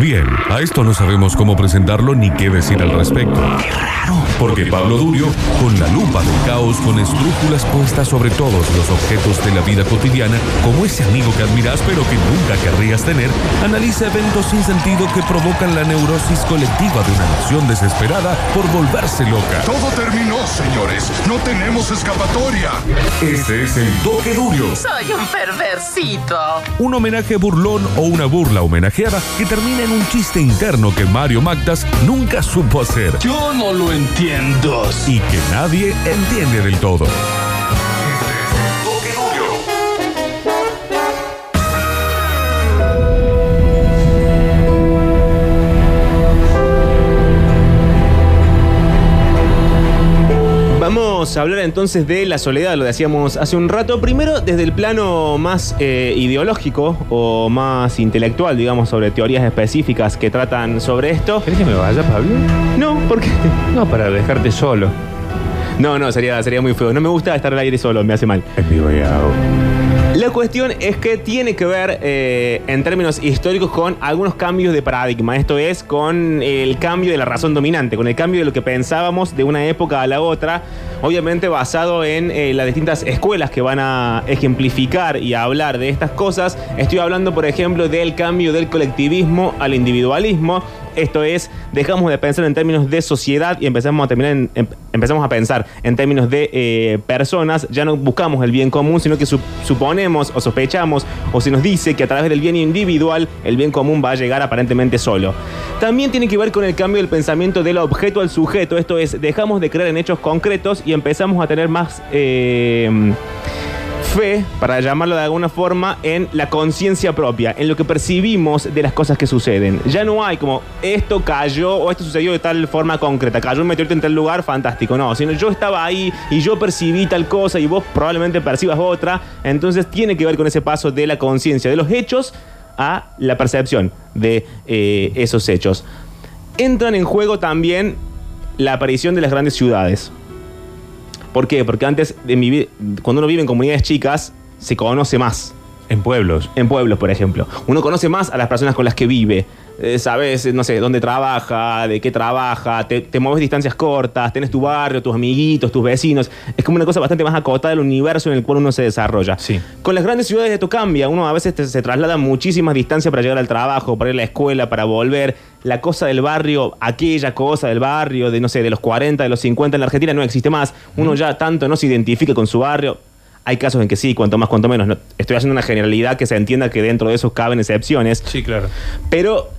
Bien, a esto no sabemos cómo presentarlo ni qué decir al respecto. Qué raro. Porque Pablo Durio, con la lupa del caos, con escrúpulas puestas sobre todos los objetos de la vida cotidiana, como ese amigo que admiras pero que nunca querrías tener, analiza eventos sin sentido que provocan la neurosis colectiva de una nación desesperada por volverse loca. Todo terminó, señores. No tenemos escapatoria. Este es el Toque Durio. Soy un perversito. Un homenaje burlón o una burla homenajeada que termina en un chiste interno que Mario Magdas nunca supo hacer Yo no lo entiendo. y que nadie entiende del todo. Vamos a hablar entonces de la soledad, lo decíamos hace un rato. Primero, desde el plano más eh, ideológico o más intelectual, digamos, sobre teorías específicas que tratan sobre esto. ¿Querés que me vaya, Pablo? No, ¿por qué? No, para dejarte solo. No, no, sería, sería muy feo. No me gusta estar al aire solo, me hace mal. Y hago. La cuestión es que tiene que ver eh, en términos históricos con algunos cambios de paradigma. Esto es con el cambio de la razón dominante, con el cambio de lo que pensábamos de una época a la otra. Obviamente basado en eh, las distintas escuelas que van a ejemplificar y a hablar de estas cosas. Estoy hablando, por ejemplo, del cambio del colectivismo al individualismo. Esto es, dejamos de pensar en términos de sociedad y empezamos a, terminar em- empezamos a pensar en términos de eh, personas. Ya no buscamos el bien común, sino que sup- suponemos o sospechamos o se nos dice que a través del bien individual el bien común va a llegar aparentemente solo. También tiene que ver con el cambio del pensamiento del objeto al sujeto. Esto es, dejamos de creer en hechos concretos y empezamos a tener más... eh, fe, para llamarlo de alguna forma, en la conciencia propia, en lo que percibimos de las cosas que suceden. Ya no hay como esto cayó o esto sucedió de tal forma concreta, cayó un meteorito en tal lugar, fantástico, no, sino yo estaba ahí y yo percibí tal cosa y vos probablemente percibas otra, entonces tiene que ver con ese paso de la conciencia, de los hechos a la percepción de eh, esos hechos. Entran en juego también la aparición de las grandes ciudades. ¿Por qué? Porque antes, de mi cuando uno vive en comunidades chicas, se conoce más. En pueblos. En pueblos, por ejemplo. Uno conoce más a las personas con las que vive. Eh, sabes, no sé, dónde trabaja, de qué trabaja, te, te mueves distancias cortas, tenés tu barrio, tus amiguitos, tus vecinos. Es como una cosa bastante más acotada del universo en el cual uno se desarrolla. Sí. Con las grandes ciudades esto cambia. Uno a veces te- se traslada muchísimas distancias para llegar al trabajo, para ir a la escuela, para volver. La cosa del barrio, aquella cosa del barrio, de no sé, de los 40, de los 50 en la Argentina no existe más. Uno ya tanto no se identifica con su barrio. Hay casos en que sí, cuanto más, cuanto menos. No- estoy haciendo una generalidad que se entienda que dentro de eso caben excepciones. Sí, claro. Pero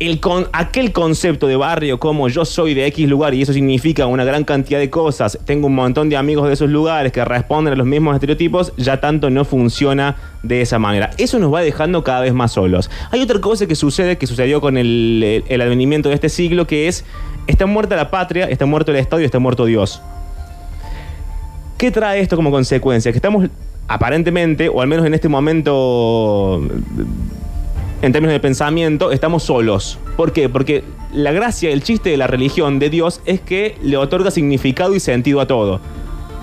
el con, aquel concepto de barrio como yo soy de X lugar y eso significa una gran cantidad de cosas, tengo un montón de amigos de esos lugares que responden a los mismos estereotipos, ya tanto no funciona de esa manera. Eso nos va dejando cada vez más solos. Hay otra cosa que sucede, que sucedió con el, el- el advenimiento de este siglo, que es, está muerta la patria, está muerto el Estado y está muerto Dios. ¿Qué trae esto como consecuencia? Que estamos aparentemente, o al menos en este momento en términos de pensamiento, estamos solos. ¿Por qué? Porque la gracia, el chiste de la religión de Dios es que le otorga significado y sentido a todo.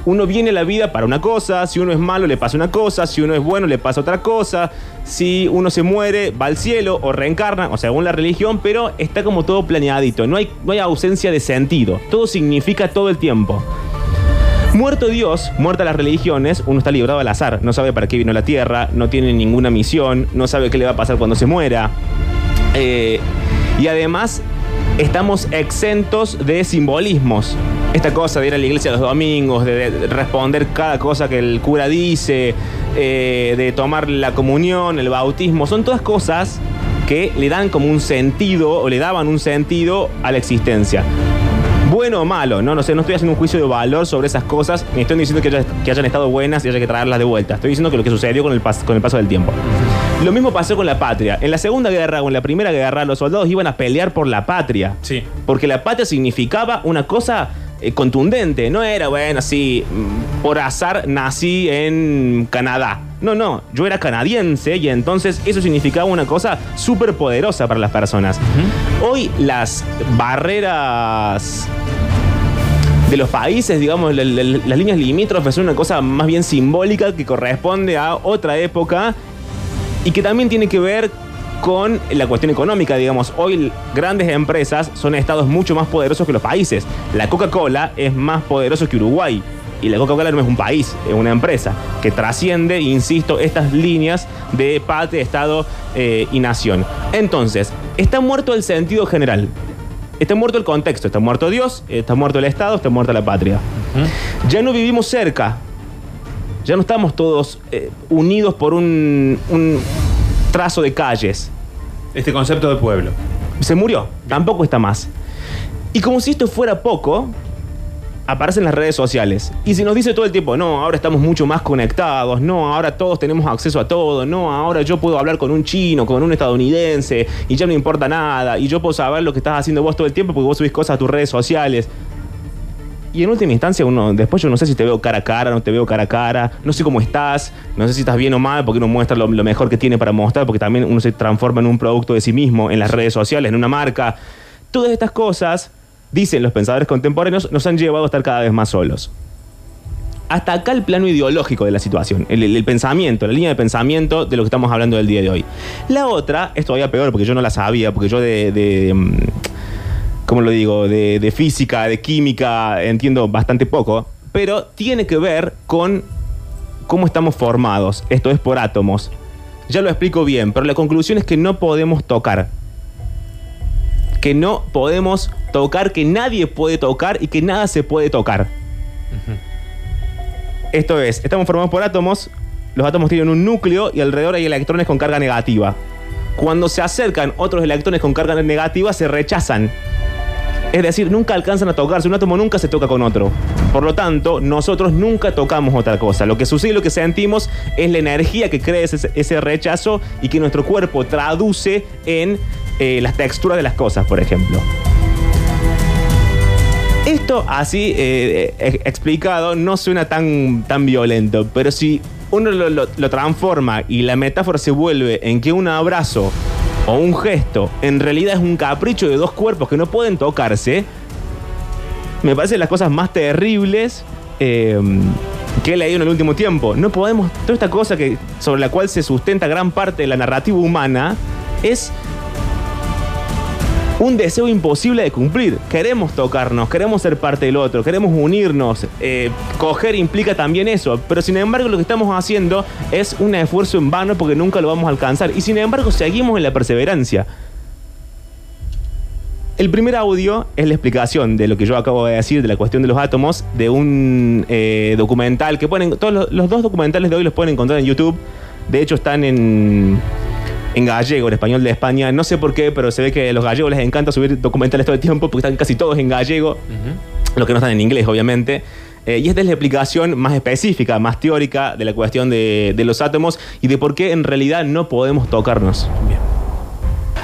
Uno viene a la vida para una cosa, si uno es malo le pasa una cosa, si uno es bueno le pasa otra cosa, si uno se muere va al cielo o reencarna, o según la religión, pero está como todo planeadito, no hay, no hay ausencia de sentido, todo significa todo el tiempo. Muerto Dios, muertas las religiones, uno está librado al azar. No sabe para qué vino la tierra, no tiene ninguna misión, no sabe qué le va a pasar cuando se muera. Eh, y además, estamos exentos de simbolismos. Esta cosa de ir a la iglesia los domingos, de, de responder cada cosa que el cura dice, eh, de tomar la comunión, el bautismo, son todas cosas que le dan como un sentido o le daban un sentido a la existencia bueno o malo, ¿no? No sé, no estoy haciendo un juicio de valor sobre esas cosas, ni estoy diciendo que, haya- que hayan estado buenas y haya que traerlas de vuelta. Estoy diciendo que lo que sucedió con el, pas- con el paso del tiempo. Lo mismo pasó con la patria. En la Segunda Guerra o en la Primera Guerra, los soldados iban a pelear por la patria. Sí. Porque la patria significaba una cosa eh, contundente. No era, bueno, así, mm, por azar nací en Canadá. No, no, yo era canadiense y entonces eso significaba una cosa súper poderosa para las personas. Hoy las barreras de los países, digamos, la- la- las líneas limítrofes son una cosa más bien simbólica que corresponde a otra época y que también tiene que ver con la cuestión económica, digamos. Hoy grandes empresas son estados mucho más poderosos que los países. La Coca-Cola es más poderoso que Uruguay. Y la Coca-Cola no es un país, es una empresa que trasciende, insisto, estas líneas de patria, Estado eh, y nación. Entonces, está muerto el sentido general. Está muerto el contexto, está muerto Dios, está muerto el Estado, está muerta la patria. Ya no vivimos cerca, ya no estamos todos eh, unidos por un, un trazo de calles. Este concepto de pueblo. Se murió, tampoco está más. Y como si esto fuera poco, aparecen las redes sociales. Y se nos dice todo el tiempo, no, ahora estamos mucho más conectados, no, ahora todos tenemos acceso a todo, no, ahora yo puedo hablar con un chino, con un estadounidense, y ya no importa nada, y yo puedo saber lo que estás haciendo vos todo el tiempo porque vos subís cosas a tus redes sociales. Y en última instancia, uno, después yo no sé si te veo cara a cara, no te veo cara a cara, no sé cómo estás, no sé si estás bien o mal, porque uno muestra lo, lo mejor que tiene para mostrar, porque también uno se transforma en un producto de sí mismo, en las redes sociales, en una marca. Todas estas cosas, dicen los pensadores contemporáneos, nos han llevado a estar cada vez más solos. Hasta acá el plano ideológico de la situación, el, pensamiento, la línea de pensamiento de lo que estamos hablando del día de hoy. La otra es todavía peor, porque yo no la sabía, porque yo de, de, mm, ¿cómo lo digo? De física, de química, entiendo bastante poco, pero tiene que ver con cómo estamos formados. Esto es por átomos. Ya lo explico bien, pero la conclusión es que no podemos tocar. Que no podemos tocar, que nadie puede tocar y que nada se puede tocar. Esto es, estamos formados por átomos, los átomos tienen un núcleo y alrededor hay electrones con carga negativa. Cuando se acercan otros electrones con carga negativa, se rechazan. Es decir, nunca alcanzan a tocarse, un átomo nunca se toca con otro. Por lo tanto, nosotros nunca tocamos otra cosa. Lo que sucede lo que sentimos es la energía que crea ese, rechazo y que nuestro cuerpo traduce en eh, las texturas de las cosas, por ejemplo. Esto así eh, eh, explicado no suena tan, tan violento, pero si uno lo- lo transforma y la metáfora se vuelve en que un abrazo o un gesto en realidad es un capricho de dos cuerpos que no pueden tocarse, me parecen las cosas más terribles eh, que he leído en el último tiempo. No podemos, toda esta cosa que, sobre la cual se sustenta gran parte de la narrativa humana es un deseo imposible de cumplir. Queremos tocarnos, queremos ser parte del otro, queremos unirnos. Eh, coger implica también eso, pero sin embargo lo que estamos haciendo es un esfuerzo en vano porque nunca lo vamos a alcanzar. Y sin embargo seguimos en la perseverancia. El primer audio es la explicación de lo que yo acabo de decir de la cuestión de los átomos, de un eh, documental que ponen, todos los, los dos documentales de hoy los pueden encontrar en YouTube. De hecho están en, en gallego, en español de España. No sé por qué, pero se ve que a los gallegos les encanta subir documentales todo el tiempo porque están casi todos en gallego. Los que no están en inglés, obviamente. Eh, y esta es la explicación más específica, más teórica de la cuestión de, de los átomos y de por qué en realidad no podemos tocarnos.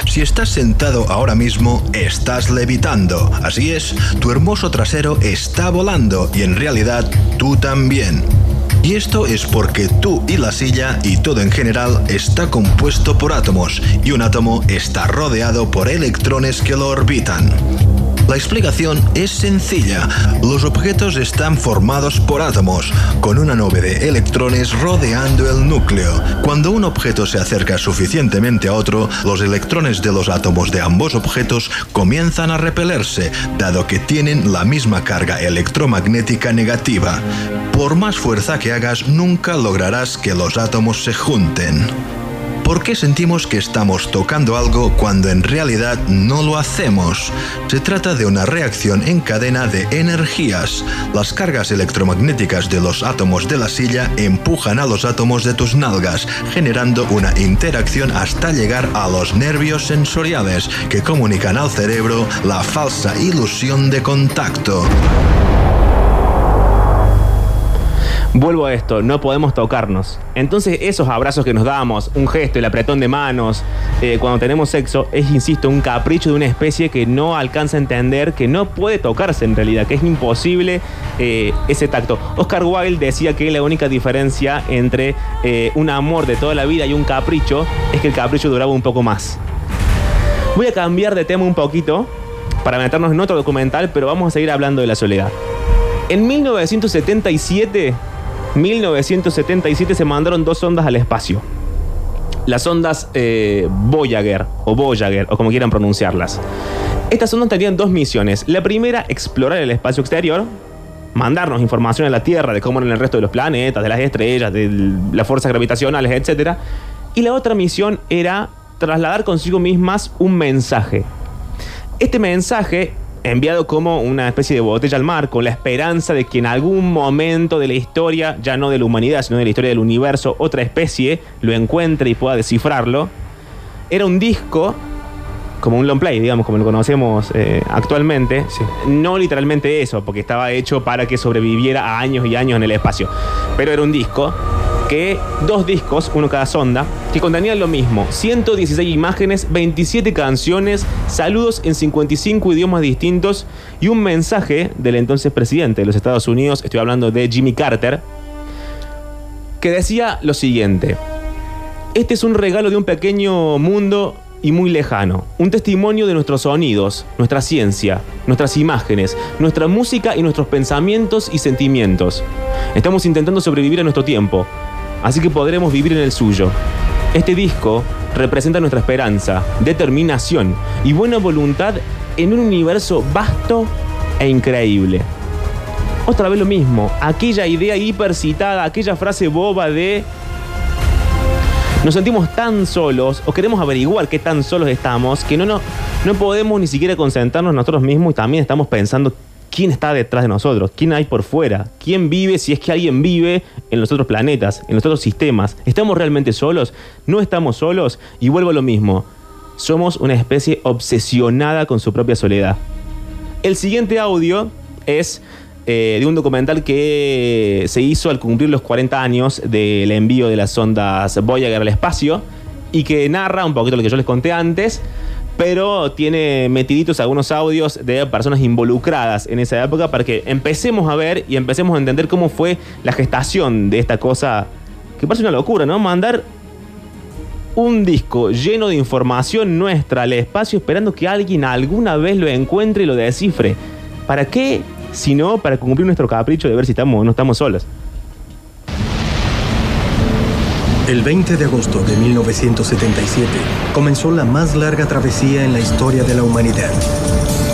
Si estás sentado ahora mismo, estás levitando. Así es, tu hermoso trasero está volando y en realidad tú también. Y esto es porque tú y la silla y todo en general está compuesto por átomos y un átomo está rodeado por electrones que lo orbitan. La explicación es sencilla. Los objetos están formados por átomos, con una nube de electrones rodeando el núcleo. Cuando un objeto se acerca suficientemente a otro, los electrones de los átomos de ambos objetos comienzan a repelerse, dado que tienen la misma carga electromagnética negativa. Por más fuerza que hagas, nunca lograrás que los átomos se junten. ¿Por qué sentimos que estamos tocando algo cuando en realidad no lo hacemos? Se trata de una reacción en cadena de energías. Las cargas electromagnéticas de los átomos de la silla empujan a los átomos de tus nalgas, generando una interacción hasta llegar a los nervios sensoriales que comunican al cerebro la falsa ilusión de contacto. Vuelvo a esto, no podemos tocarnos. Entonces esos abrazos que nos damos, un gesto, el apretón de manos, eh, cuando tenemos sexo, es, insisto, un capricho de una especie que no alcanza a entender que no puede tocarse en realidad, que es imposible eh, ese tacto. Oscar Wilde decía que la única diferencia entre eh, un amor de toda la vida y un capricho es que el capricho duraba un poco más. Voy a cambiar de tema un poquito para meternos en otro documental, pero vamos a seguir hablando de la soledad. En 1977, 1977 se mandaron dos sondas al espacio. las ondas eh, Voyager o Voyager o como quieran pronunciarlas. Estas ondas tenían dos misiones. La primera, explorar el espacio exterior, mandarnos información a la Tierra de cómo eran el resto de los planetas, de las estrellas, de las fuerzas gravitacionales, etc. Y la otra misión era trasladar consigo mismas un mensaje. Este mensaje, enviado como una especie de botella al mar, con la esperanza de que en algún momento de la historia, ya no de la humanidad, sino de la historia del universo, otra especie lo encuentre y pueda descifrarlo, era un disco como un long play, digamos, como lo conocemos eh, actualmente. No literalmente eso, porque estaba hecho para que sobreviviera a años y años en el espacio. Pero era un disco que dos discos, uno cada sonda, que contenían lo mismo, 116 imágenes, 27 canciones, saludos en 55 idiomas distintos y un mensaje del entonces presidente de los Estados Unidos, estoy hablando de Jimmy Carter, que decía lo siguiente, este es un regalo de un pequeño mundo y muy lejano, un testimonio de nuestros sonidos, nuestra ciencia, nuestras imágenes, nuestra música y nuestros pensamientos y sentimientos. Estamos intentando sobrevivir a nuestro tiempo, así que podremos vivir en el suyo. Este disco representa nuestra esperanza, determinación y buena voluntad en un universo vasto e increíble. Otra vez lo mismo, aquella idea hipercitada, aquella frase boba de nos sentimos tan solos o queremos averiguar qué tan solos estamos que no, no, no podemos ni siquiera concentrarnos nosotros mismos y también estamos pensando quién está detrás de nosotros, quién hay por fuera, quién vive, si es que alguien vive en los otros planetas, en los otros sistemas. ¿Estamos realmente solos? ¿No estamos solos? Y vuelvo a lo mismo. Somos una especie obsesionada con su propia soledad. El siguiente audio es eh, de un documental que se hizo al cumplir los 40 años del envío de las sondas Voyager al espacio y que narra un poquito lo que yo les conté antes pero tiene metiditos algunos audios de personas involucradas en esa época para que empecemos a ver y empecemos a entender cómo fue la gestación de esta cosa que parece una locura, ¿no? Mandar un disco lleno de información nuestra al espacio esperando que alguien alguna vez lo encuentre y lo descifre. ¿Para qué? Si no, para cumplir nuestro capricho de ver si estamos o no estamos solos. El 20 de agosto de 1977 comenzó la más larga travesía en la historia de la humanidad.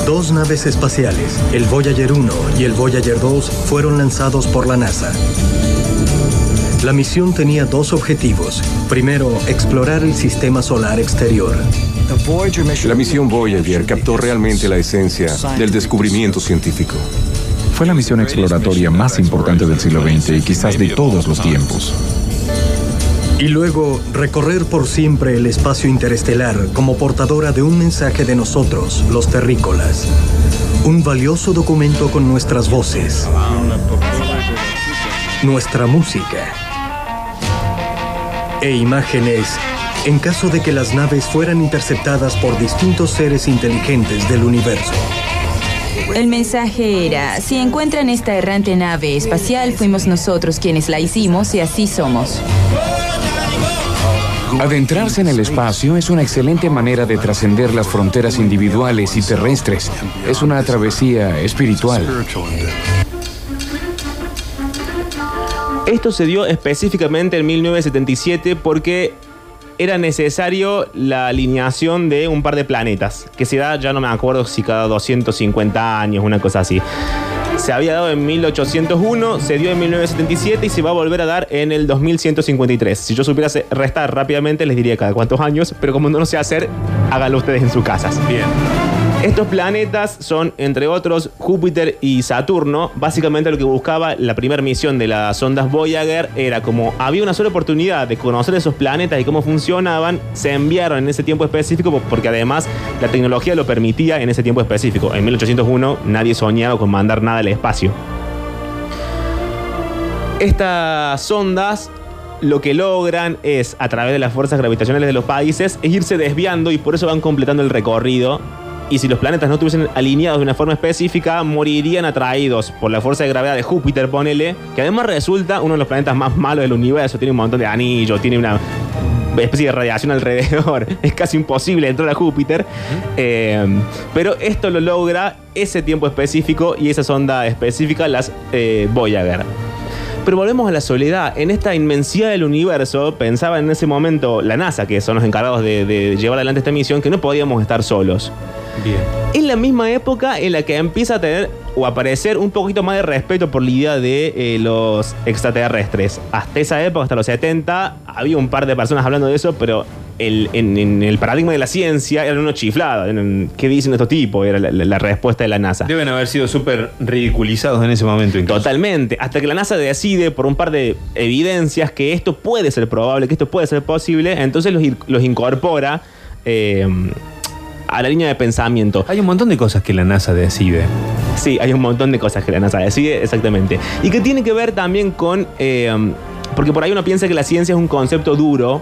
Dos naves espaciales, el Voyager 1 y el Voyager 2, fueron lanzados por la NASA. La misión tenía dos objetivos. Primero, explorar el sistema solar exterior. La misión Voyager captó realmente la esencia del descubrimiento científico. Fue la misión exploratoria más importante del siglo XX y quizás de todos los tiempos. Y luego recorrer por siempre el espacio interestelar como portadora de un mensaje de nosotros, los terrícolas. Un valioso documento con nuestras voces, nuestra música e imágenes en caso de que las naves fueran interceptadas por distintos seres inteligentes del universo. El mensaje era, si encuentran esta errante nave espacial, fuimos nosotros quienes la hicimos y así somos. Adentrarse en el espacio es una excelente manera de trascender las fronteras individuales y terrestres. Es una travesía espiritual. Esto se dio específicamente en 1977 porque era necesario la alineación de un par de planetas, que se da, ya no me acuerdo si cada 250 años, una cosa así. Se había dado en 1801, se dio en 1977 y se va a volver a dar en el 2153. Si yo supiera restar rápidamente, les diría cada cuántos años, pero como no lo sé hacer, háganlo ustedes en sus casas. Bien. Estos planetas son, entre otros, Júpiter y Saturno. Básicamente lo que buscaba la primera misión de las ondas Voyager era como había una sola oportunidad de conocer esos planetas y cómo funcionaban, se enviaron en ese tiempo específico porque además la tecnología lo permitía en ese tiempo específico. En 1801 nadie soñaba con mandar nada al espacio. Estas sondas lo que logran es, a través de las fuerzas gravitacionales de los países, es irse desviando y por eso van completando el recorrido y si los planetas no estuviesen alineados de una forma específica, morirían atraídos por la fuerza de gravedad de Júpiter, ponele, que además resulta uno de los planetas más malos del universo, tiene un montón de anillos, tiene una especie de radiación alrededor, es casi imposible entrar a Júpiter, eh, pero esto lo logra ese tiempo específico y esa sonda específica, las eh, Voyager. Pero volvemos a la soledad. En esta inmensidad del universo, pensaba en ese momento la NASA, que son los encargados de, de llevar adelante esta misión, que no podíamos estar solos. Bien. Es la misma época en la que empieza a tener o aparecer un poquito más de respeto por la idea de eh, los extraterrestres. Hasta esa época, hasta los 70, había un par de personas hablando de eso, pero el- en, en el paradigma de la ciencia eran unos chiflados. ¿Qué dicen estos tipos? Era la, la- la respuesta de la NASA. Deben haber sido súper ridiculizados en ese momento. incluso. Totalmente. Hasta que la NASA decide, por un par de evidencias, que esto puede ser probable, que esto puede ser posible, entonces los, los incorpora eh, a la línea de pensamiento. Hay un montón de cosas que la NASA decide. Sí, hay un montón de cosas que la NASA decide, exactamente. Y que tiene que ver también con. eh, porque por ahí uno piensa que la ciencia es un concepto duro,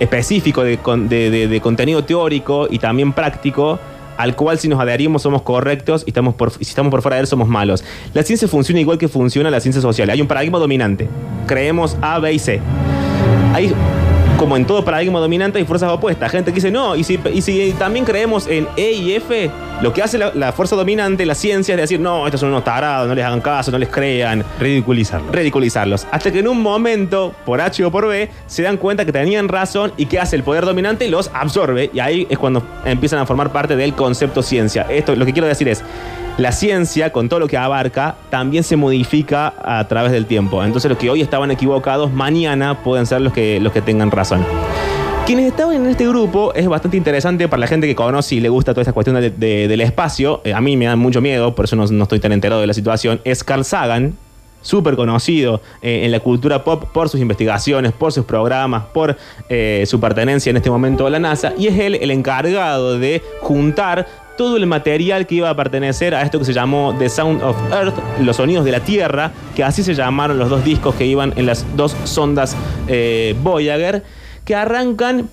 específico de, de- de- de contenido teórico y también práctico, al cual si nos adherimos somos correctos y, estamos por, y si estamos por fuera de él somos malos. La ciencia funciona igual que funciona la ciencia social. Hay un paradigma dominante. Creemos A, B y C. Hay, como en todo paradigma dominante, hay fuerzas opuestas. Gente que dice, no, y si, y si también creemos en E y F, lo que hace la, la fuerza dominante, la ciencia, es decir, no, estos son unos tarados, no les hagan caso, no les crean. Ridiculizarlo. Ridiculizarlos. Hasta que en un momento, por H o por B, se dan cuenta que tenían razón y que hace el poder dominante y los absorbe. Y ahí es cuando empiezan a formar parte del concepto ciencia. Esto lo que quiero decir es. La ciencia, con todo lo que abarca, también se modifica a través del tiempo. Entonces, los que hoy estaban equivocados, mañana pueden ser los que, los que tengan razón. Quienes estaban en este grupo es bastante interesante para la gente que conoce y le gusta toda esta cuestión de- de- del espacio. Eh, a mí me da mucho miedo, por eso no, no estoy tan enterado de la situación. Es Carl Sagan, súper conocido eh, en la cultura pop por sus investigaciones, por sus programas, por eh, su pertenencia en este momento a la NASA. Y es él el encargado de juntar todo el material que iba a pertenecer a esto que se llamó The Sound of Earth, los sonidos de la Tierra, que así se llamaron los dos discos que iban en las dos sondas eh, Voyager, que arrancan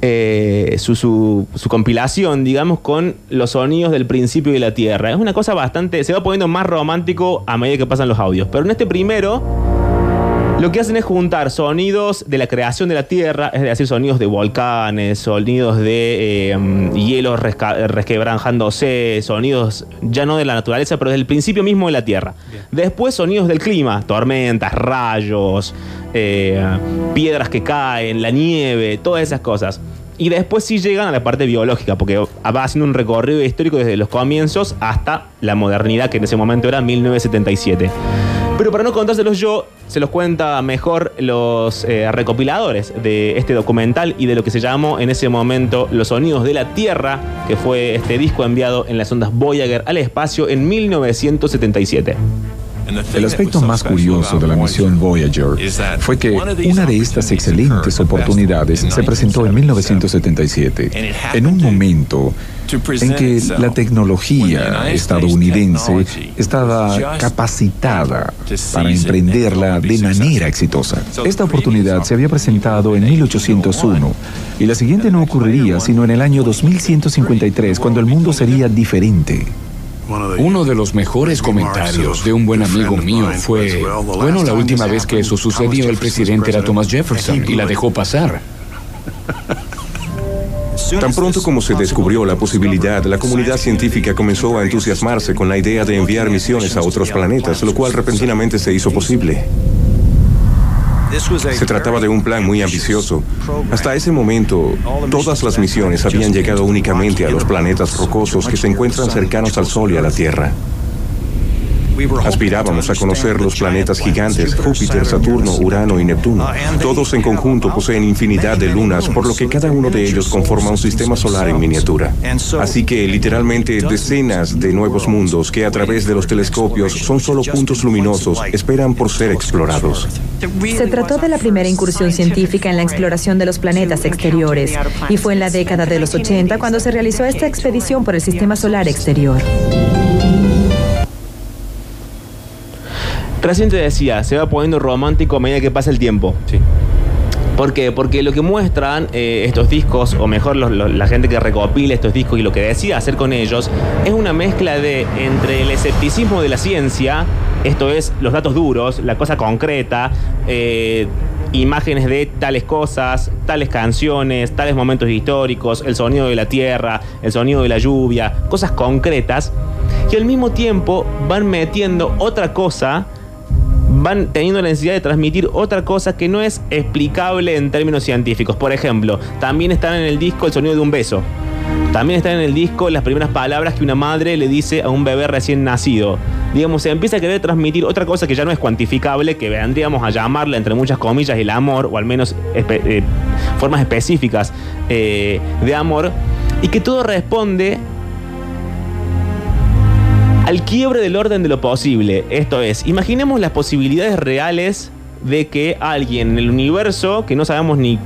eh, su, su- su compilación, digamos, con los sonidos del principio de la Tierra. Es una cosa bastante. Se va poniendo más romántico a medida que pasan los audios. Pero en este primero, lo que hacen es juntar sonidos de la creación de la Tierra, es decir, sonidos de volcanes, sonidos de eh, mm, hielo resca- resquebranjándose, sonidos ya no de la naturaleza, pero del principio mismo de la Tierra. Después, sonidos del clima, tormentas, rayos, eh, piedras que caen, la nieve, todas esas cosas. Y después sí llegan a la parte biológica, porque va haciendo un recorrido histórico desde los comienzos hasta la modernidad, que en ese momento era 1977. Pero para no contárselos yo, se los cuenta mejor los eh, recopiladores de este documental y de lo que se llamó en ese momento Los Sonidos de la Tierra, que fue este disco enviado en las ondas Voyager al espacio en 1977. El aspecto más curioso de la misión Voyager fue que una de estas excelentes oportunidades se presentó en 1977, en un momento en que la tecnología estadounidense estaba capacitada para emprenderla de manera exitosa. Esta oportunidad se había presentado en 1801 y la siguiente no ocurriría sino en el año 2153, cuando el mundo sería diferente. Uno de los mejores comentarios de un buen amigo mío fue, bueno, la última vez que eso sucedió el presidente era Thomas Jefferson y la dejó pasar. Tan pronto como se descubrió la posibilidad, la comunidad científica comenzó a entusiasmarse con la idea de enviar misiones a otros planetas, lo cual repentinamente se hizo posible. Se trataba de un plan muy ambicioso. Hasta ese momento, todas las misiones habían llegado únicamente a los planetas rocosos que se encuentran cercanos al Sol y a la Tierra. Aspirábamos a conocer los planetas gigantes, Júpiter, Saturno, Urano y Neptuno. Todos en conjunto poseen infinidad de lunas, por lo que cada uno de ellos conforma un sistema solar en miniatura. Así que literalmente decenas de nuevos mundos que a través de los telescopios son solo puntos luminosos esperan por ser explorados. Se trató de la primera incursión científica en la exploración de los planetas exteriores y fue en la década de los 80 cuando se realizó esta expedición por el sistema solar exterior. Recién te decía, se va poniendo romántico a medida que pasa el tiempo. Sí. ¿Por qué? Porque lo que muestran eh, estos discos, o mejor los- los- la gente que recopila estos discos y lo que decide hacer con ellos, es una mezcla de entre el escepticismo de la ciencia, esto es los datos duros, la cosa concreta, eh, imágenes de tales cosas, tales canciones, tales momentos históricos, el sonido de la tierra, el sonido de la lluvia, cosas concretas, y al mismo tiempo van metiendo otra cosa, van teniendo la necesidad de transmitir otra cosa que no es explicable en términos científicos. Por ejemplo, también están en el disco el sonido de un beso. También están en el disco las primeras palabras que una madre le dice a un bebé recién nacido. Digamos, se empieza a querer transmitir otra cosa que ya no es cuantificable, que vendríamos a llamarla, entre muchas comillas, el amor, o al menos eh, formas específicas eh, de amor, y que todo responde al quiebre del orden de lo posible. Esto es, imaginemos las posibilidades reales de que alguien en el universo, que no sabemos ni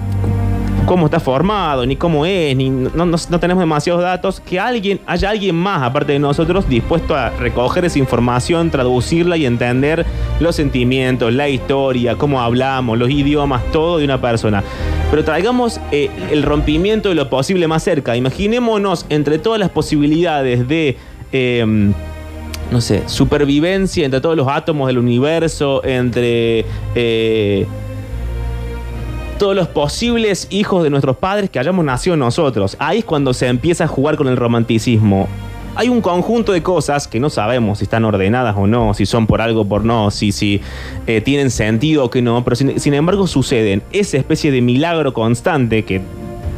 cómo está formado, ni cómo es, ni no, tenemos demasiados datos, que alguien, haya alguien más aparte de nosotros dispuesto a recoger esa información, traducirla y entender los sentimientos, la historia, cómo hablamos, los idiomas, todo de una persona. Pero traigamos eh, el rompimiento de lo posible más cerca. Imaginémonos entre todas las posibilidades de... em, no sé, supervivencia entre todos los átomos del universo, entre eh, todos los posibles hijos de nuestros padres que hayamos nacido nosotros. Ahí es cuando se empieza a jugar con el romanticismo. Hay un conjunto de cosas que no sabemos si están ordenadas o no, si son por algo o por no, si, si eh, tienen sentido o que no, pero sin, embargo suceden. Esa especie de milagro constante que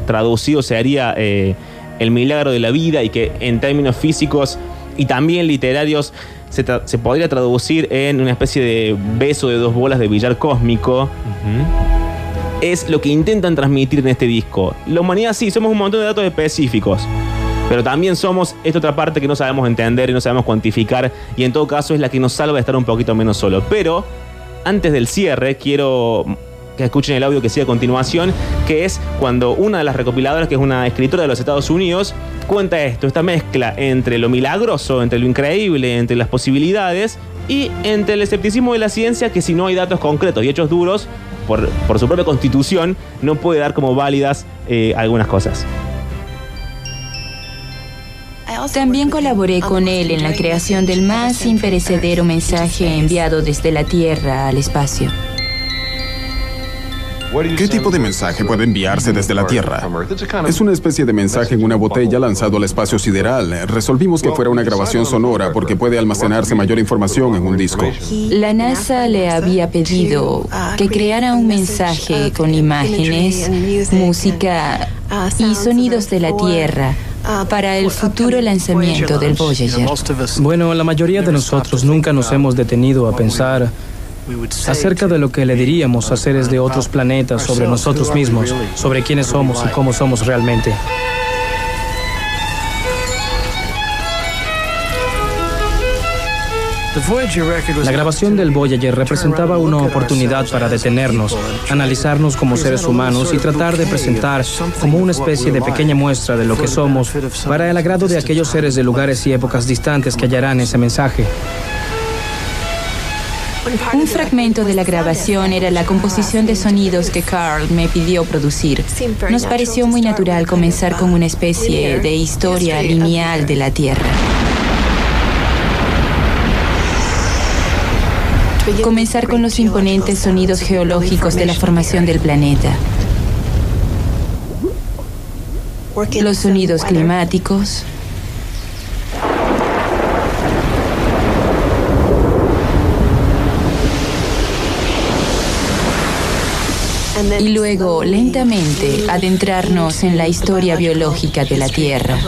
traducido sería eh, el milagro de la vida y que en términos físicos y también literarios se, tra- se podría traducir en una especie de beso de dos bolas de billar cósmico. Es lo que intentan transmitir en este disco. La humanidad sí, somos un montón de datos específicos. Pero también somos esta otra parte que no sabemos entender y no sabemos cuantificar. Y en todo caso es la que nos salva de estar un poquito menos solo. Pero antes del cierre, quiero que escuchen el audio que sigue a continuación, que es cuando una de las recopiladoras, que es una escritora de los Estados Unidos, cuenta esto, esta mezcla entre lo milagroso, entre lo increíble, entre las posibilidades y entre el escepticismo de la ciencia, que si no hay datos concretos y hechos duros, por, su propia constitución, no puede dar como válidas eh, algunas cosas. También colaboré con él en la creación del más imperecedero mensaje enviado desde la Tierra al espacio. ¿Qué tipo de mensaje puede enviarse desde la Tierra? Es una especie de mensaje en una botella lanzado al espacio sideral. Resolvimos que fuera una grabación sonora porque puede almacenarse mayor información en un disco. La NASA le había pedido que creara un mensaje con imágenes, música y sonidos de la Tierra para el futuro lanzamiento del Voyager. Bueno, la mayoría de nosotros nunca nos hemos detenido a pensar acerca de lo que le diríamos a seres de otros planetas sobre nosotros mismos, sobre quiénes somos y cómo somos realmente. La grabación del Voyager representaba una oportunidad para detenernos, analizarnos como seres humanos y tratar de presentar como una especie de pequeña muestra de lo que somos para el agrado de aquellos seres de lugares y épocas distantes que hallarán ese mensaje. Un fragmento de la grabación era la composición de sonidos que Carl me pidió producir. Nos pareció muy natural comenzar con una especie de historia lineal de la Tierra. Comenzar con los imponentes sonidos geológicos de la formación del planeta. Los sonidos climáticos. Y luego, lentamente, adentrarnos en la historia biológica de la Tierra.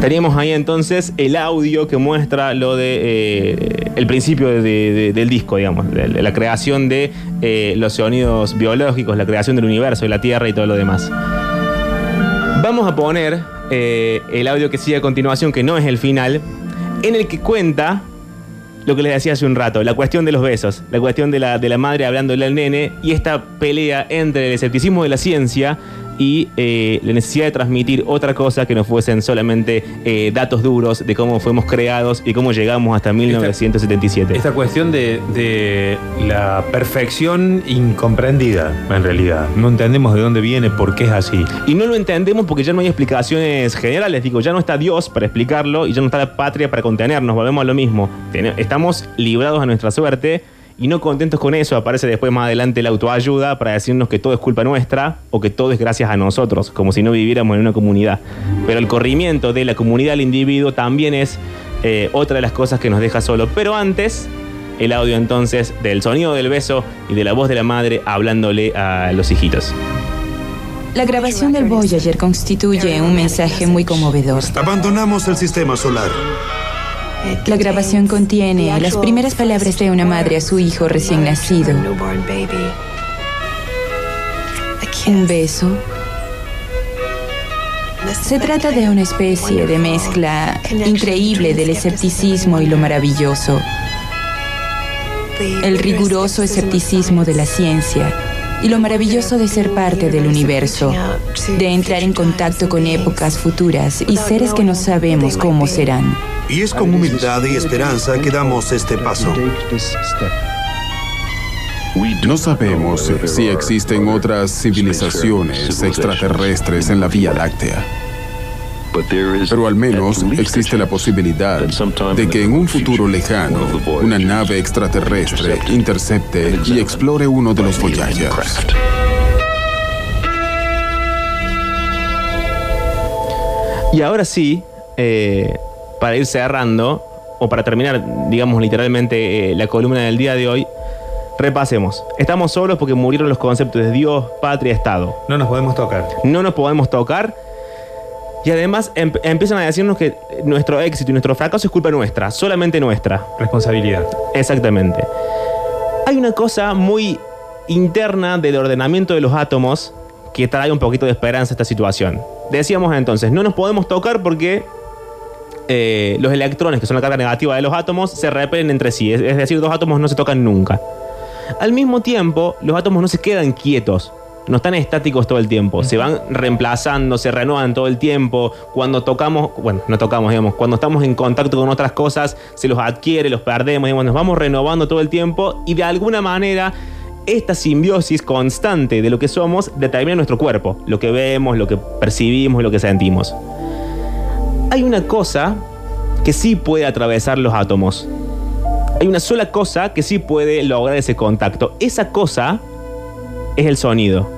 Teníamos ahí entonces el audio que muestra lo de eh, el principio de- de- del disco, digamos, la creación de eh, los sonidos biológicos, la creación del universo, de la Tierra y todo lo demás. Vamos a poner eh, el audio que sigue a continuación, que no es el final, en el que cuenta lo que les decía hace un rato, la cuestión de los besos, la cuestión de la, de la madre hablándole al nene y esta pelea entre el escepticismo de la ciencia y eh, la necesidad de transmitir otra cosa que no fuesen solamente eh, datos duros de cómo fuimos creados y cómo llegamos hasta 1977. Esta cuestión de, de la perfección incomprendida, en realidad. No entendemos de dónde viene, por qué es así. Y no lo entendemos porque ya no hay explicaciones generales. Digo, ya no está Dios para explicarlo y ya no está la patria para contenernos. Volvemos a lo mismo. Estamos librados a nuestra suerte Y no contentos con eso, aparece después más adelante la autoayuda para decirnos que todo es culpa nuestra o que todo es gracias a nosotros, como si no viviéramos en una comunidad. Pero el corrimiento de la comunidad al individuo también es eh, otra de las cosas que nos deja solo. Pero antes, el audio entonces del sonido del beso y de la voz de la madre hablándole a los hijitos. La grabación del Voyager constituye un mensaje muy conmovedor. Abandonamos el sistema solar. La grabación contiene las primeras palabras de una madre a su hijo recién nacido. Un beso. Se trata de una especie de mezcla increíble del escepticismo y lo maravilloso. El riguroso escepticismo de la ciencia y lo maravilloso de ser parte del universo, de entrar en contacto con épocas futuras y seres que no sabemos cómo serán. Y es con humildad y esperanza que damos este paso. No sabemos si existen otras civilizaciones extraterrestres en la Vía Láctea. Pero al menos existe la posibilidad de que en un futuro lejano una nave extraterrestre intercepte y explore uno de los Voyagers. Y ahora sí, eh, para ir cerrando, o para terminar, digamos literalmente, eh, la columna del día de hoy, repasemos. Estamos solos porque murieron los conceptos de Dios, patria, Estado. No nos podemos tocar. No nos podemos tocar. Y además em- empiezan a decirnos que nuestro éxito y nuestro fracaso es culpa nuestra, solamente nuestra. Responsabilidad. Exactamente. Hay una cosa muy interna del ordenamiento de los átomos que trae un poquito de esperanza a esta situación. Decíamos entonces, no nos podemos tocar porque eh, los electrones, que son la carga negativa de los átomos, se repelen entre sí. Es, es decir, dos átomos no se tocan nunca. Al mismo tiempo, los átomos no se quedan quietos. No están estáticos todo el tiempo. Se van reemplazando, se renuevan todo el tiempo. Cuando tocamos, bueno, no tocamos, digamos, cuando estamos en contacto con otras cosas, se los adquiere, los perdemos, digamos, nos vamos renovando todo el tiempo y de alguna manera esta simbiosis constante de lo que somos determina nuestro cuerpo, lo que vemos, lo que percibimos lo que sentimos. Hay una cosa que sí puede atravesar los átomos. Hay una sola cosa que sí puede lograr ese contacto. Esa cosa es el sonido.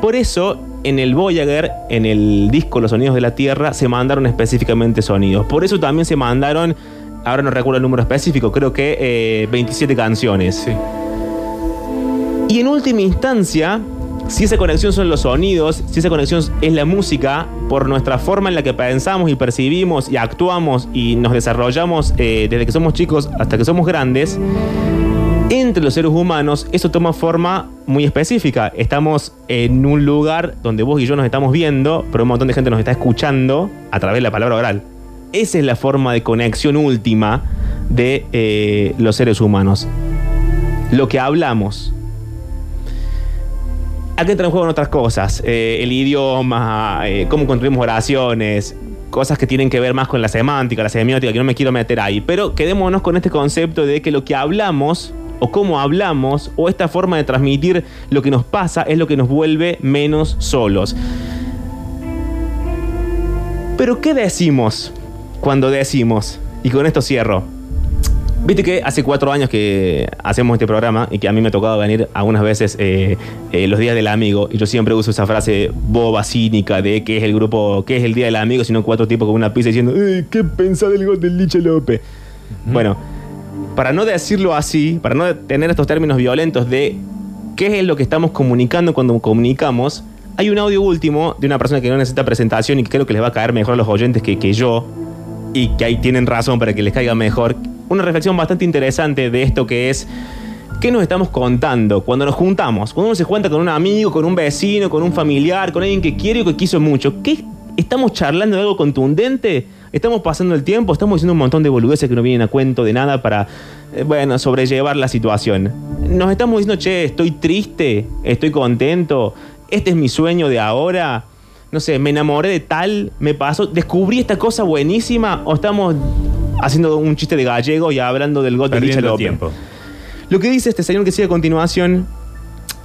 Por eso, en el Voyager, en el disco Los Sonidos de la Tierra, se mandaron específicamente sonidos. Por eso también se mandaron, ahora no recuerdo el número específico, creo que eh, 27 canciones. Y en última instancia, si esa conexión son los sonidos, si esa conexión es la música, por nuestra forma en la que pensamos y percibimos y actuamos y nos desarrollamos eh, desde que somos chicos hasta que somos grandes, entre los seres humanos eso toma forma muy específica. Estamos en un lugar donde vos y yo nos estamos viendo, pero un montón de gente nos está escuchando a través de la palabra oral. Esa es la forma de conexión última de eh, los seres humanos. Lo que hablamos. Aquí entran en juego otras cosas. Eh, el idioma, eh, cómo construimos oraciones, cosas que tienen que ver más con la semántica, la semiótica, que no me quiero meter ahí. Pero quedémonos con este concepto de que lo que hablamos o cómo hablamos o esta forma de transmitir lo que nos pasa es lo que nos vuelve menos solos. Pero ¿qué decimos cuando decimos? Y con esto cierro. Viste que hace cuatro años que hacemos este programa y que a mí me ha tocado venir algunas veces eh, eh, los días del amigo y yo siempre uso esa frase boba, cínica de que es el grupo, que es el día del amigo, sino cuatro tipos con una pizza diciendo, "Ey, ¿qué pensás del gol del Liche López? Bueno, para no decirlo así, para no tener estos términos violentos de qué es lo que estamos comunicando cuando comunicamos, hay un audio último de una persona que no necesita presentación y que creo que les va a caer mejor a los oyentes que, yo y que ahí tienen razón para que les caiga mejor. Una reflexión bastante interesante de esto que es ¿Qué nos estamos contando cuando nos juntamos? Cuando uno se cuenta con un amigo, con un vecino, con un familiar, con alguien que quiere o que quiso mucho. ¿Qué estamos charlando de algo contundente? ¿Estamos pasando el tiempo? ¿Estamos diciendo un montón de boludeces que no vienen a cuento de nada para, eh, bueno, sobrellevar la situación? Nos estamos diciendo, che, estoy triste, estoy contento, este es mi sueño de ahora. No sé, me enamoré de tal, me pasó, descubrí esta cosa buenísima o estamos haciendo un chiste de gallego y hablando del gol de tiempo. Lo que dice este señor que sigue a continuación,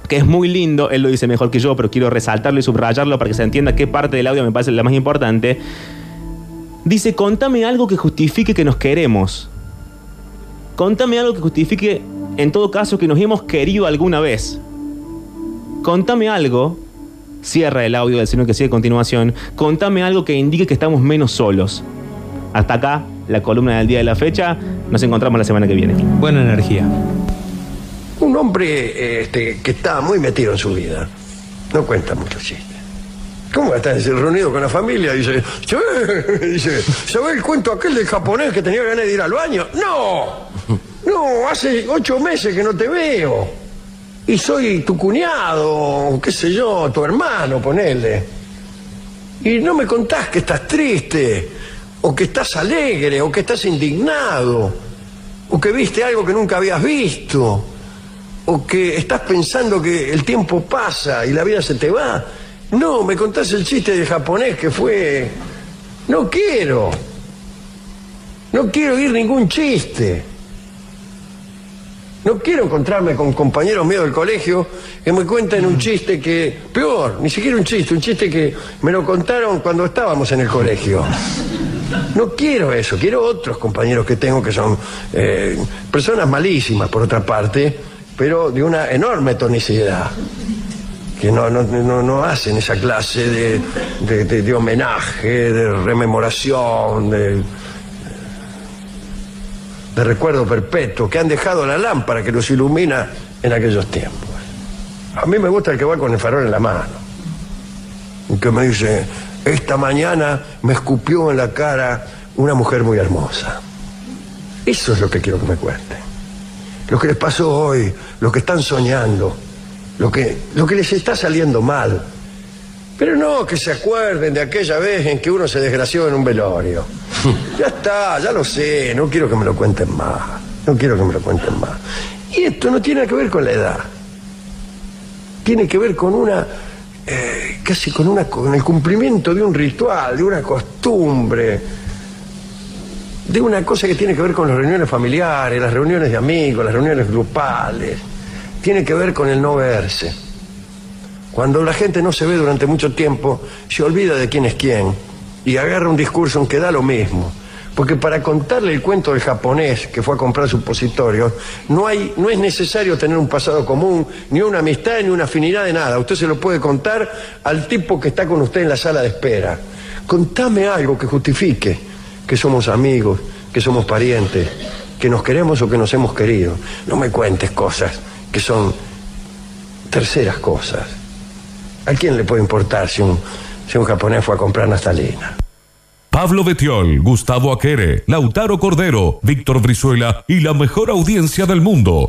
que es muy lindo, él lo dice mejor que yo, pero quiero resaltarlo y subrayarlo para que se entienda qué parte del audio me parece la más importante. Dice, contame algo que justifique que nos queremos. Contame algo que justifique en todo caso, que nos hemos querido alguna vez. Contame algo, cierra el audio del señor que sigue a continuación, contame algo que indique que estamos menos solos. Hasta acá, la columna del día de la fecha. Nos encontramos la semana que viene. Buena energía. Hombre este, que está muy metido en su vida. No cuenta muchos chistes. ¿Cómo está reunido con la familia? Dice, dice, ¿sabés el cuento aquel del japonés que tenía ganas de ir al baño? ¡No! No, hace ocho meses que no te veo. Y soy tu cuñado, qué sé yo, tu hermano, ponele. Y no me contás que estás triste, o que estás alegre, o que estás indignado, o que viste algo que nunca habías visto, o que estás pensando que el tiempo pasa y la vida se te va. No, me contás el chiste del japonés que fue... No quiero. No quiero oír ningún chiste. No quiero encontrarme con compañeros míos del colegio que me cuenten un chiste que, peor, ni siquiera un chiste, un chiste que me lo contaron cuando estábamos en el colegio. No quiero eso, quiero otros compañeros que tengo que son eh, personas malísimas, por otra parte, pero de una enorme tonicidad, que no, no, no, no hacen esa clase de, de- homenaje, de rememoración, de, de recuerdo perpetuo, que han dejado la lámpara que los ilumina en aquellos tiempos. A mí me gusta el que va con el farol en la mano, y que me dice, esta mañana me escupió en la cara una mujer muy hermosa. Eso es lo que quiero que me cuenten. Lo que les pasó hoy, lo que están soñando, lo que, lo que les está saliendo mal. Pero no que se acuerden de aquella vez en que uno se desgració en un velorio. Ya está, ya lo sé, no quiero que me lo cuenten más. No quiero que me lo cuenten más. Y esto no tiene que ver con la edad. Tiene que ver con una, eh, casi con, una, con el cumplimiento de un ritual, de una costumbre, de una cosa que tiene que ver con las reuniones familiares, las reuniones de amigos, las reuniones grupales. Tiene que ver con el no verse. Cuando la gente no se ve durante mucho tiempo, se olvida de quién es quién y agarra un discurso en que da lo mismo. Porque para contarle el cuento del japonés que fue a comprar supositorios, no, hay, no es necesario tener un pasado común, ni una amistad, ni una afinidad de nada. Usted se lo puede contar al tipo que está con usted en la sala de espera. Contame algo que justifique que somos amigos, que somos parientes, que nos queremos o que nos hemos querido. No me cuentes cosas que son terceras cosas. ¿A quién le puede importar si un, si un japonés fue a comprar naftalina? Pablo Betiol, Gustavo Aquere, Lautaro Cordero, Víctor Brizuela y la mejor audiencia del mundo.